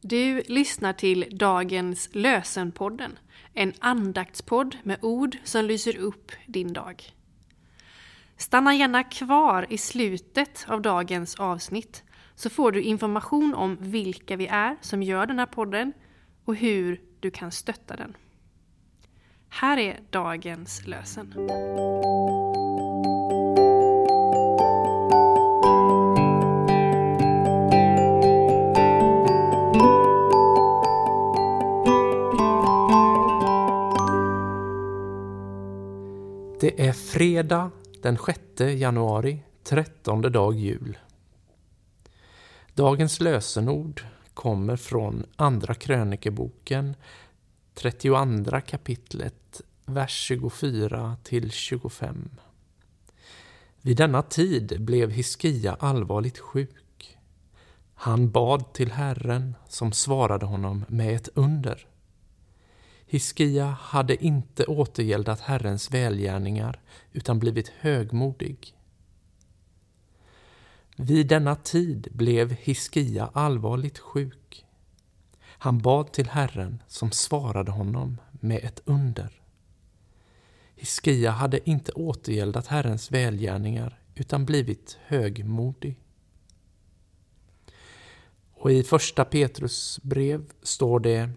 Du lyssnar till dagens Lösenpodden, en andaktspodd med ord som lyser upp din dag. Stanna gärna kvar i slutet av dagens avsnitt så får du information om vilka vi är som gör den här podden och hur du kan stötta den. Här är dagens lösen. Det är fredag den 6 januari, trettonde dag jul. Dagens lösenord kommer från Andra krönikeboken, 32 kapitlet, vers 24 till 25. Vid denna tid blev Hiskia allvarligt sjuk. Han bad till Herren som svarade honom med ett under. Hiskia hade inte återgäldat Herrens välgärningar utan blivit högmodig. Vid denna tid blev Hiskia allvarligt sjuk. Han bad till Herren som svarade honom med ett under. Hiskia hade inte återgäldat Herrens välgärningar utan blivit högmodig. Och i första Petrus brev står det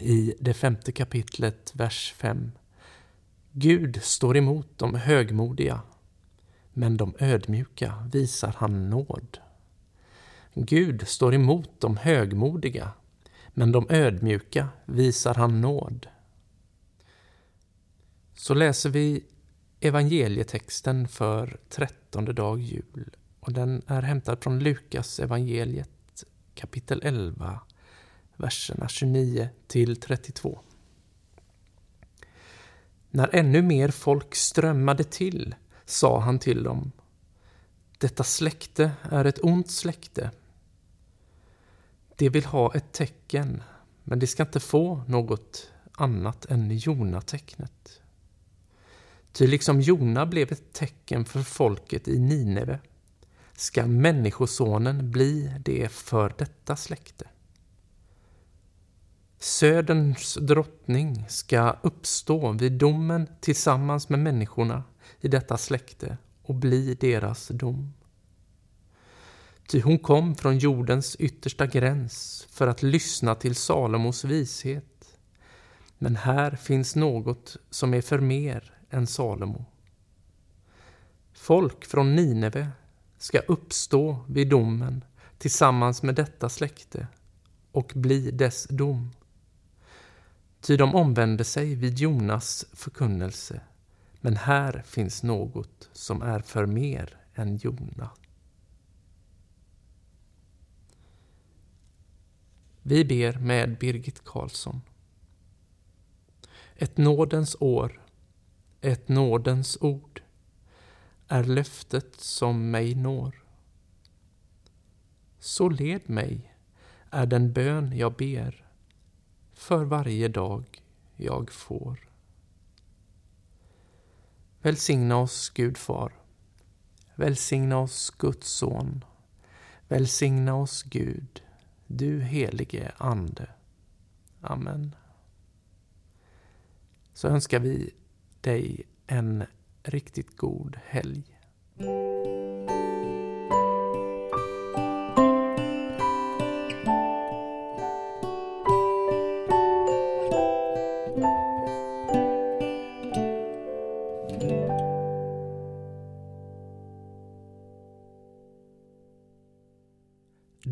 i det femte kapitlet, vers 5. Gud står emot de högmodiga, men de ödmjuka visar han nåd. Gud står emot de högmodiga, men de ödmjuka visar han nåd. Så läser vi evangelietexten för trettonde dag jul och den är hämtad från Lukas evangeliet kapitel 11 verserna 29 till 32. När ännu mer folk strömmade till sa han till dem Detta släkte är ett ont släkte. De vill ha ett tecken, men de ska inte få något annat än Jonatecknet. Ty liksom Jona blev ett tecken för folket i Nineve ska Människosonen bli det för detta släkte. Söderns drottning ska uppstå vid domen tillsammans med människorna i detta släkte och bli deras dom. Ty hon kom från jordens yttersta gräns för att lyssna till Salomos vishet. Men här finns något som är för mer än Salomo. Folk från Nineve ska uppstå vid domen tillsammans med detta släkte och bli dess dom. Ty de omvände sig vid Jonas förkunnelse, men här finns något som är för mer än Jona. Vi ber med Birgit Karlsson. Ett nådens år, ett nådens ord är löftet som mig når. Så led mig, är den bön jag ber för varje dag jag får. Välsigna oss, Gud Far. Välsigna oss, Guds Son. Välsigna oss, Gud, du helige Ande. Amen. Så önskar vi dig en riktigt god helg.